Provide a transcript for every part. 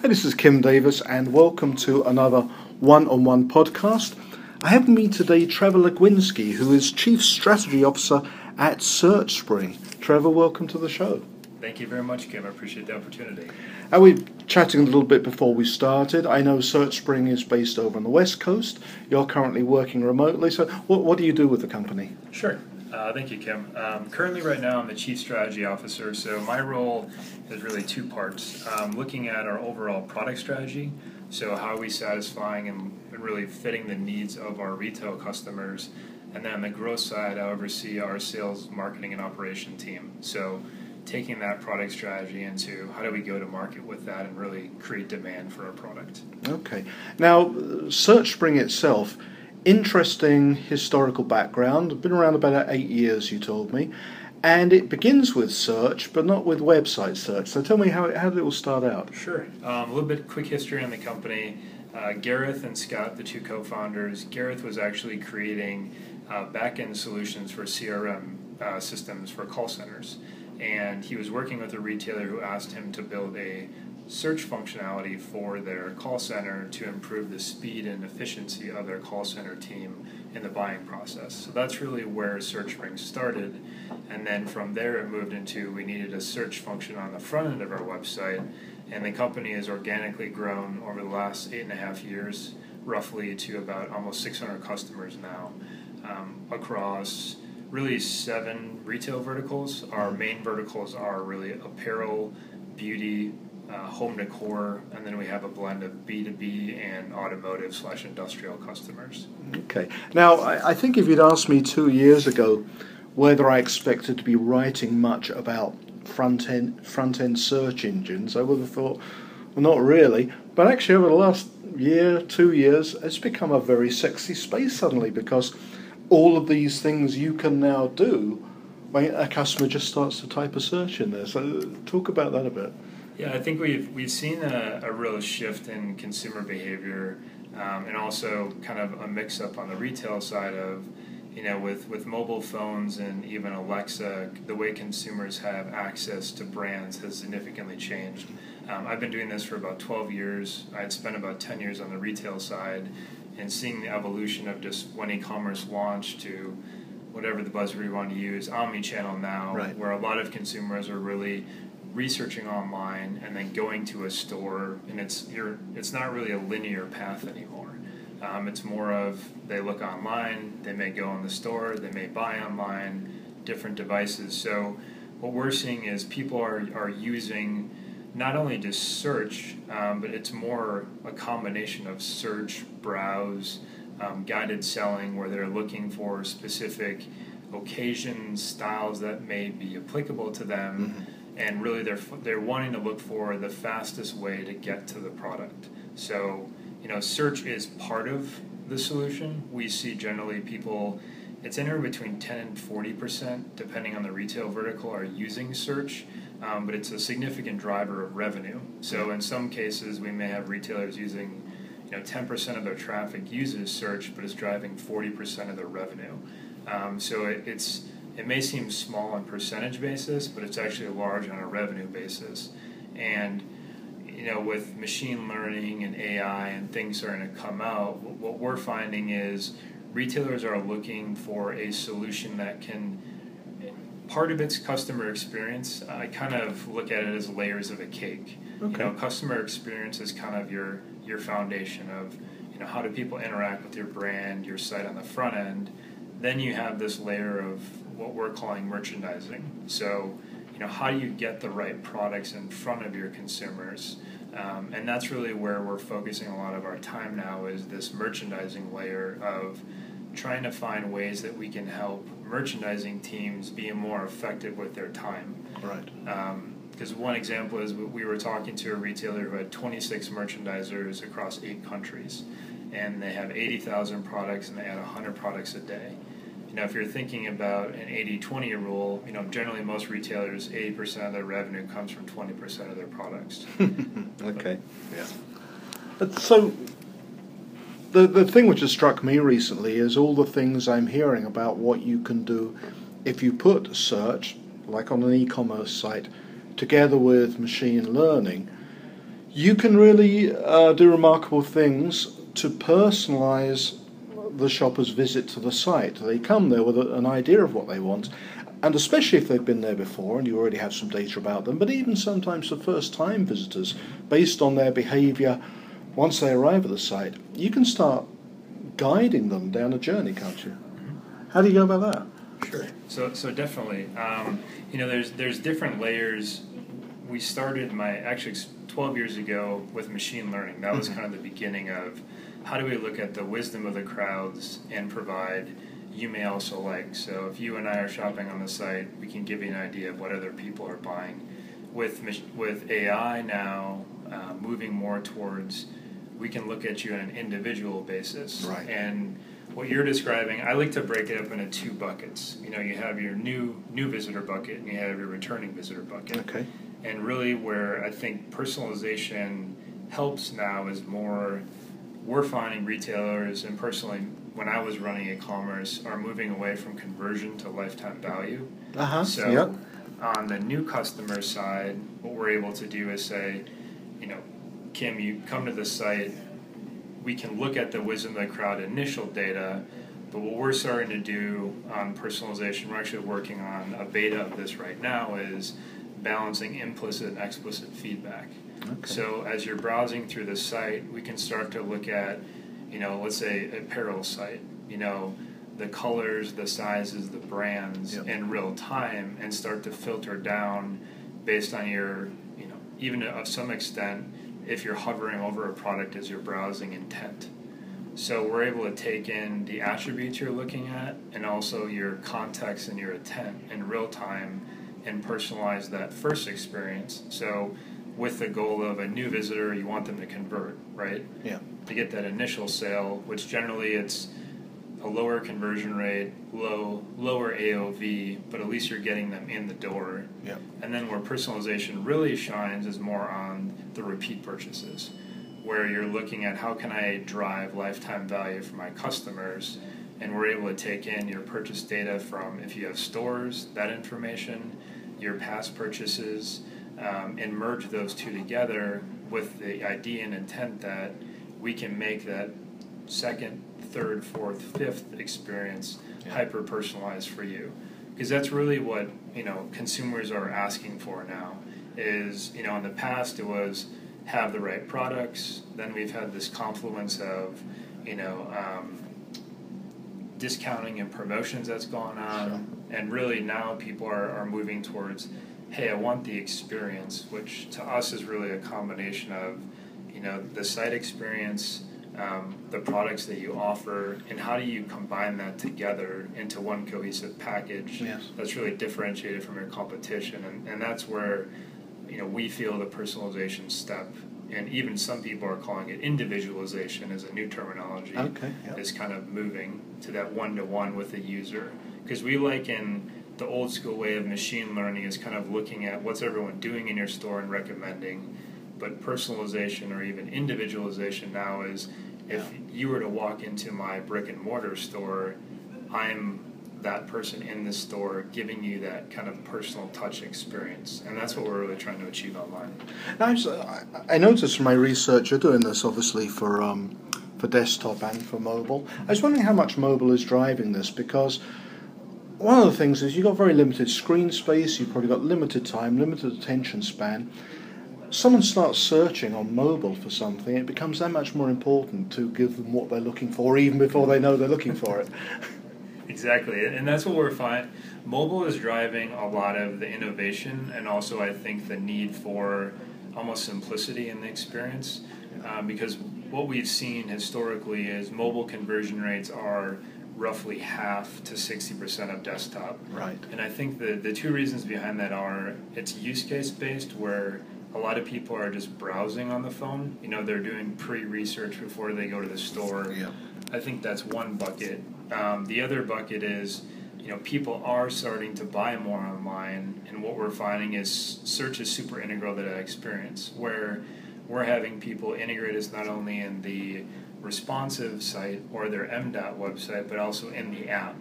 Hey, this is Kim Davis, and welcome to another one on one podcast. I have with me today Trevor Legwinski, who is Chief Strategy Officer at SearchSpring. Trevor, welcome to the show. Thank you very much, Kim. I appreciate the opportunity. And we were chatting a little bit before we started. I know SearchSpring is based over on the West Coast. You're currently working remotely. So, what, what do you do with the company? Sure. Uh, thank you, Kim. Um, currently, right now, I'm the Chief Strategy Officer. So, my role is really two parts um, looking at our overall product strategy. So, how are we satisfying and, and really fitting the needs of our retail customers? And then on the growth side, I oversee our sales, marketing, and operation team. So, taking that product strategy into how do we go to market with that and really create demand for our product. Okay. Now, SearchSpring itself interesting historical background. Been around about eight years, you told me. And it begins with search, but not with website search. So tell me how it, how did it all start out? Sure. Um, a little bit quick history on the company. Uh, Gareth and Scott, the two co-founders, Gareth was actually creating uh, back-end solutions for CRM uh, systems for call centers. And he was working with a retailer who asked him to build a search functionality for their call center to improve the speed and efficiency of their call center team in the buying process. So that's really where SearchSpring started. And then from there, it moved into we needed a search function on the front end of our website. And the company has organically grown over the last eight and a half years, roughly to about almost 600 customers now um, across really seven retail verticals. Our main verticals are really apparel, beauty, uh, home decor, and then we have a blend of B2B and automotive slash industrial customers. Okay. Now, I, I, think if you'd asked me two years ago whether I expected to be writing much about front end front end search engines, I would have thought, well, not really. But actually, over the last year, two years, it's become a very sexy space suddenly because all of these things you can now do when a customer just starts to type a search in there. So, talk about that a bit. Yeah, I think we've we've seen a, a real shift in consumer behavior, um, and also kind of a mix up on the retail side of, you know, with with mobile phones and even Alexa, the way consumers have access to brands has significantly changed. Um, I've been doing this for about 12 years. I'd spent about 10 years on the retail side, and seeing the evolution of just when e-commerce launched to whatever the buzzword you want to use, omni-channel now, right. where a lot of consumers are really researching online and then going to a store, and it's you're it's not really a linear path anymore. Um, it's more of they look online, they may go in the store, they may buy online, different devices. So what we're seeing is people are are using not only just search, um, but it's more a combination of search, browse, um, guided selling, where they're looking for specific occasions, styles that may be applicable to them. Mm-hmm and really they're they're wanting to look for the fastest way to get to the product. So, you know, search is part of the solution. We see generally people it's anywhere between 10 and 40 percent, depending on the retail vertical, are using search, um, but it's a significant driver of revenue. So, in some cases, we may have retailers using, you know, 10 percent of their traffic uses search, but it's driving 40 percent of their revenue. Um, so, it, it's it may seem small on percentage basis, but it's actually large on a revenue basis. And you know, with machine learning and AI and things starting to come out, what we're finding is retailers are looking for a solution that can part of its customer experience. I kind of look at it as layers of a cake. Okay. You know, customer experience is kind of your your foundation of you know how do people interact with your brand, your site on the front end. Then you have this layer of what we're calling merchandising. So, you know, how do you get the right products in front of your consumers? Um, and that's really where we're focusing a lot of our time now is this merchandising layer of trying to find ways that we can help merchandising teams be more effective with their time. Right. Because um, one example is we were talking to a retailer who had 26 merchandisers across eight countries, and they have 80,000 products and they had 100 products a day you know, if you're thinking about an 80-20 rule, you know, generally most retailers, 80% of their revenue comes from 20% of their products. okay, yeah. But so the the thing which has struck me recently is all the things I'm hearing about what you can do if you put search, like on an e-commerce site, together with machine learning. you can really uh, do remarkable things to personalize the shopper's visit to the site. They come there with a, an idea of what they want, and especially if they've been there before and you already have some data about them, but even sometimes for first time visitors, based on their behavior once they arrive at the site, you can start guiding them down a journey, can't you? How do you go about that? Sure. So, so definitely, um, you know, there's there's different layers. We started my actually 12 years ago with machine learning. That was mm-hmm. kind of the beginning of how do we look at the wisdom of the crowds and provide you may also like. So if you and I are shopping on the site, we can give you an idea of what other people are buying. With with AI now uh, moving more towards, we can look at you on an individual basis. Right. And what you're describing, I like to break it up into two buckets. You know, you have your new new visitor bucket and you have your returning visitor bucket. Okay. And really, where I think personalization helps now is more. We're finding retailers, and personally, when I was running e-commerce, are moving away from conversion to lifetime value. Uh huh. So, yep. on the new customer side, what we're able to do is say, you know, Kim, you come to the site, we can look at the wisdom of the crowd initial data, but what we're starting to do on personalization, we're actually working on a beta of this right now, is balancing implicit and explicit feedback. Okay. So as you're browsing through the site, we can start to look at, you know, let's say apparel site, you know, the colors, the sizes, the brands yep. in real time and start to filter down based on your, you know, even of some extent, if you're hovering over a product as your browsing intent. So we're able to take in the attributes you're looking at and also your context and your intent in real time and personalize that first experience. So with the goal of a new visitor, you want them to convert, right? Yeah. To get that initial sale, which generally it's a lower conversion rate, low lower AOV, but at least you're getting them in the door. Yeah. And then where personalization really shines is more on the repeat purchases, where you're looking at how can I drive lifetime value for my customers, and we're able to take in your purchase data from if you have stores, that information, your past purchases, um, and merge those two together with the idea and intent that we can make that second third, fourth, fifth experience yeah. hyper personalized for you. Because that's really what you know consumers are asking for now. Is you know in the past it was have the right products. Then we've had this confluence of you know um, discounting and promotions that's gone on, sure. and really now people are, are moving towards hey I want the experience, which to us is really a combination of you know the site experience um, the products that you offer, and how do you combine that together into one cohesive package yes. that's really differentiated from your competition? And, and that's where you know we feel the personalization step, and even some people are calling it individualization as a new terminology. Okay, yep. is kind of moving to that one to one with the user because we like in the old school way of machine learning is kind of looking at what's everyone doing in your store and recommending but personalization or even individualization now is if you were to walk into my brick and mortar store, I'm that person in the store giving you that kind of personal touch experience. And that's what we're really trying to achieve online. Now, I noticed from my research, you're doing this obviously for, um, for desktop and for mobile. I was wondering how much mobile is driving this because one of the things is you've got very limited screen space, you've probably got limited time, limited attention span someone starts searching on mobile for something, it becomes that much more important to give them what they're looking for, even before they know they're looking for it. exactly, and that's what we're finding. Mobile is driving a lot of the innovation, and also I think the need for almost simplicity in the experience, um, because what we've seen historically is mobile conversion rates are roughly half to 60% of desktop. Right. And I think the, the two reasons behind that are it's use case based, where a lot of people are just browsing on the phone. You know, they're doing pre research before they go to the store. Yeah. I think that's one bucket. Um, the other bucket is, you know, people are starting to buy more online, and what we're finding is search is super integral to that experience, where we're having people integrate us not only in the responsive site or their MDOT website, but also in the app.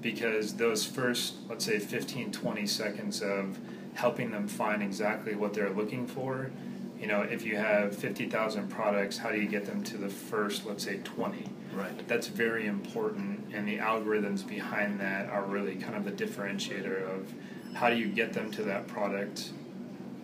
Because those first, let's say, 15, 20 seconds of helping them find exactly what they're looking for you know, if you have 50,000 products, how do you get them to the first, let's say, 20? Right. That's very important, and the algorithms behind that are really kind of the differentiator of how do you get them to that product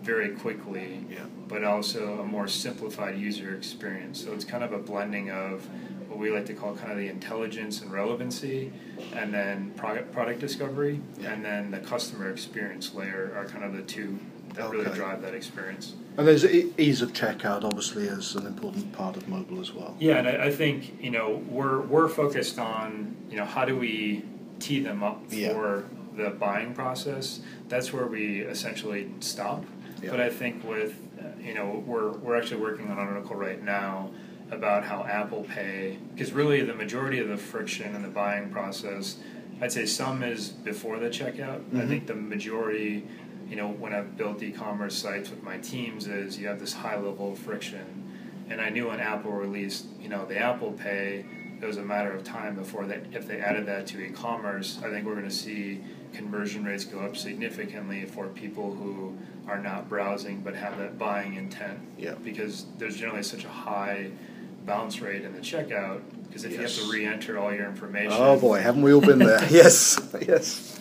very quickly, Yeah. but also a more simplified user experience. So it's kind of a blending of what we like to call kind of the intelligence and relevancy, and then product, product discovery, Yeah. and then the customer experience layer are kind of the two that really drive that experience. And there's ease of checkout, obviously, as an important part of mobile as well. Yeah, and I, I think you know we're we're focused on you know how do we tee them up Yeah. for the buying process. That's where we essentially stop. Yeah. But I think with uh, you know we're we're actually working on an article right now about how Apple Pay because really the majority of the friction in the buying process, I'd say some is before the checkout. I Mhm. think the majority. You know, when I've built e-commerce sites with my teams, is you have this high level of friction, and I knew when Apple released, you know, the Apple Pay, it was a matter of time before that. If they added that to e-commerce, I think we're going to see conversion rates go up significantly for people who are not browsing but have that buying intent. Yeah. Because there's generally such a high bounce rate in the checkout. Because if you have to re-enter all your information, Oh boy, haven't we all been there? yes, yes.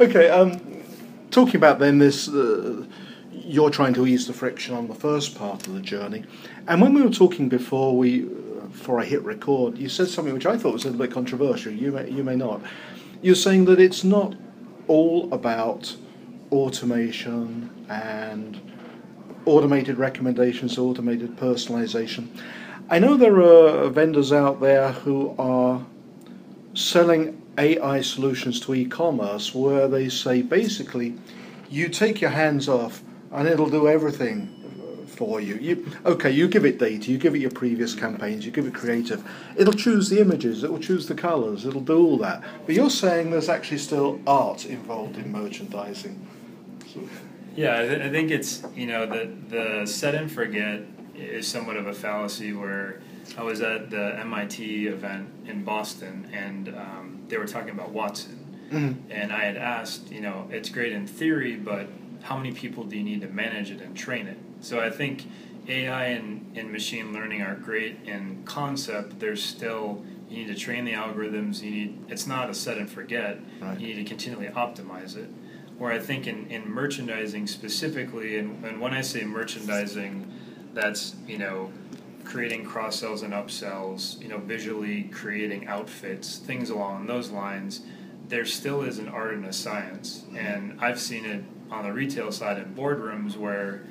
Okay, um, talking about then this, uh, you're trying to ease the friction on the first part of the journey, and when we were talking before we, uh, before I hit record, you said something which I thought was a little bit controversial. You may, you may not. You're saying that it's not all about automation and automated recommendations, automated personalization. I know there are vendors out there who are selling AI solutions to e-commerce where they say basically you take your hands off and it'll do everything for you. You okay, you give it data, you give it your previous campaigns, you give it creative. It'll choose the images, it'll choose the colors, it'll do all that. But you're saying there's actually still art involved in merchandising. So, Yeah, I, th- I think it's you know the the set and forget is somewhat of a fallacy. Where I was at the MIT event in Boston, and um, they were talking about Watson, Mhm. and I had asked, you know, it's great in theory, but how many people do you need to manage it and train it? So I think AI and, and machine learning are great in concept. There's still you need to train the algorithms. You need it's not a set and forget. Right. You need to continually optimize it where I think in, in merchandising specifically, and, and when I say merchandising, that's you know creating cross sells and upsells, you know visually creating outfits, things along those lines. There still is an art and a science, mm-hmm. and I've seen it on the retail side in boardrooms where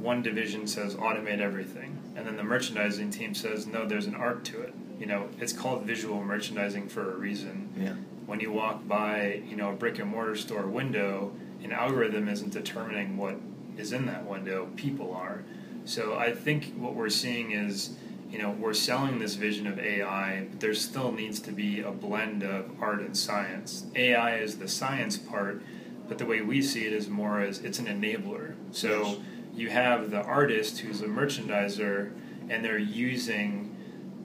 one division says automate everything, and then the merchandising team says no, there's an art to it. You know, it's called visual merchandising for a reason yeah. when you walk by, you know, a brick and mortar store window, an algorithm isn't determining what is in that window, people are. So I think what we're seeing is, you know, we're selling this vision of AI, but there still needs to be a blend of art and science. AI is the science part, but the way we see it is more as it's an enabler. So Yes. You have the artist who's a merchandiser and they're using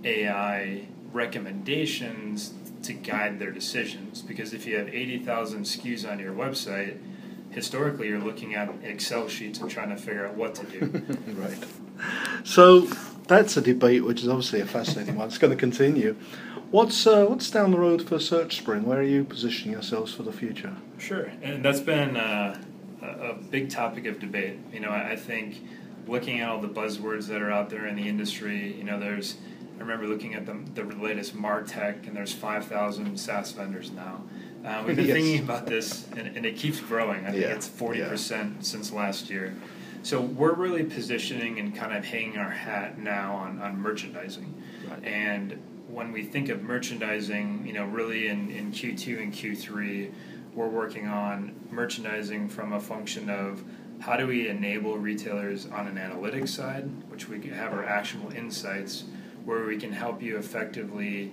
AI recommendations to guide their decisions. Because if you have 80,000 SKUs on your website, historically you're looking at Excel sheets and trying to figure out what to do. right. So that's a debate which is obviously a fascinating one. It's going to continue. What's uh, what's down the road for SearchSpring? Where are you positioning yourselves for the future? Sure, and that's been uh, a, a big topic of debate. You know, I, I think looking at all the buzzwords that are out there in the industry, you know, there's I remember looking at the, the latest Martech, and there's 5,000 SaaS vendors now. Uh, we've been Yes. thinking about this, and, and it keeps growing. I think Yeah, it's 40% since last year. So we're really positioning and kind of hanging our hat now on, on merchandising. Right. And when we think of merchandising, you know, really in, in Q2 and Q3, we're working on merchandising from a function of how do we enable retailers on an analytics side, which we have our actionable insights, where we can help you effectively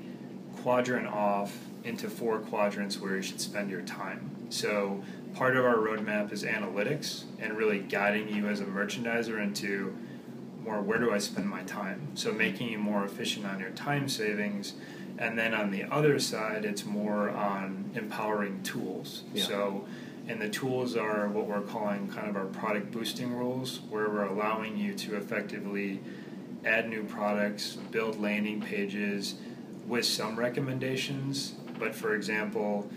quadrant off into four quadrants where you should spend your time. So part of our roadmap is analytics and really guiding you as a merchandiser into more where do I spend my time? So making you more efficient on your time savings. And then on the other side, it's more on empowering tools. Yeah. So and the tools are what we're calling kind of our product boosting rules, where we're allowing you to effectively add new products, build landing pages with some recommendations. But for example,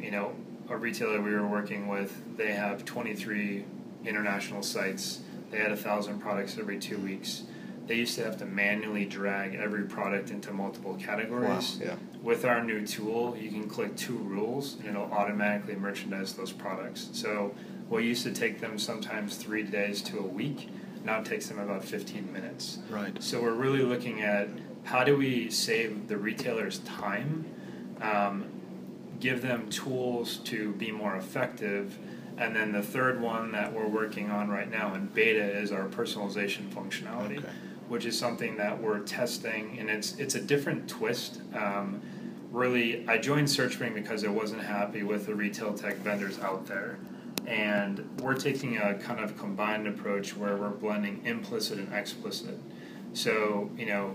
you know, a retailer we were working with, they have 23 international sites. They had a thousand products every two weeks. They used to have to manually drag every product into multiple categories. Wow, yeah. With our new tool, you can click two rules and it'll automatically merchandise those products. So what used to take them sometimes three days to a week now it takes them about 15 minutes. Right. So we're really looking at how do we save the retailers time, um, give them tools to be more effective, and then the third one that we're working on right now in beta is our personalization functionality, Okay. Which is something that we're testing, and it's it's a different twist. Um, really, I joined SearchSpring because I wasn't happy with the retail tech vendors out there. And we're taking a kind of combined approach where we're blending implicit and explicit. So, you know,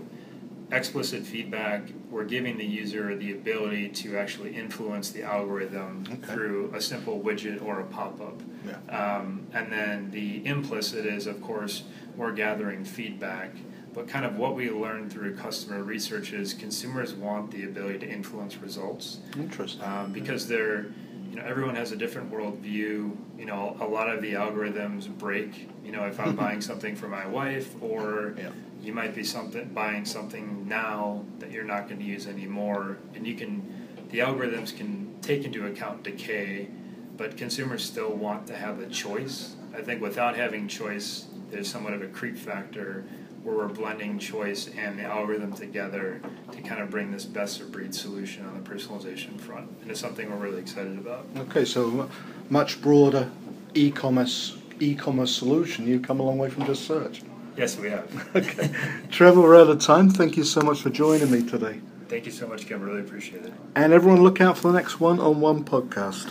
explicit feedback, we're giving the user the ability to actually influence the algorithm Okay. through a simple widget or a pop up. Yeah. Um, and then the implicit is, of course, we're gathering feedback. But kind of what we learned through customer research is consumers want the ability to influence results Interesting. um, because they're, you know, everyone has a different worldview. You know, a lot of the algorithms break. You know, if I'm buying something for my wife, or Yeah. you might be something buying something now that you're not going to use anymore, and you can, the algorithms can take into account decay, but consumers still want to have the choice. I think without having choice, there's somewhat of a creep factor where we're blending choice and the algorithm together to kind of bring this best of breed solution on the personalization front. And it's something we're really excited about. Okay, so much broader e-commerce e-commerce solution. You've come a long way from just search. Yes, we have. Okay, Trevor, we're out of time. Thank you so much for joining me today. Thank you so much, Kim. Really appreciate it. And everyone, look out for the next one on one podcast.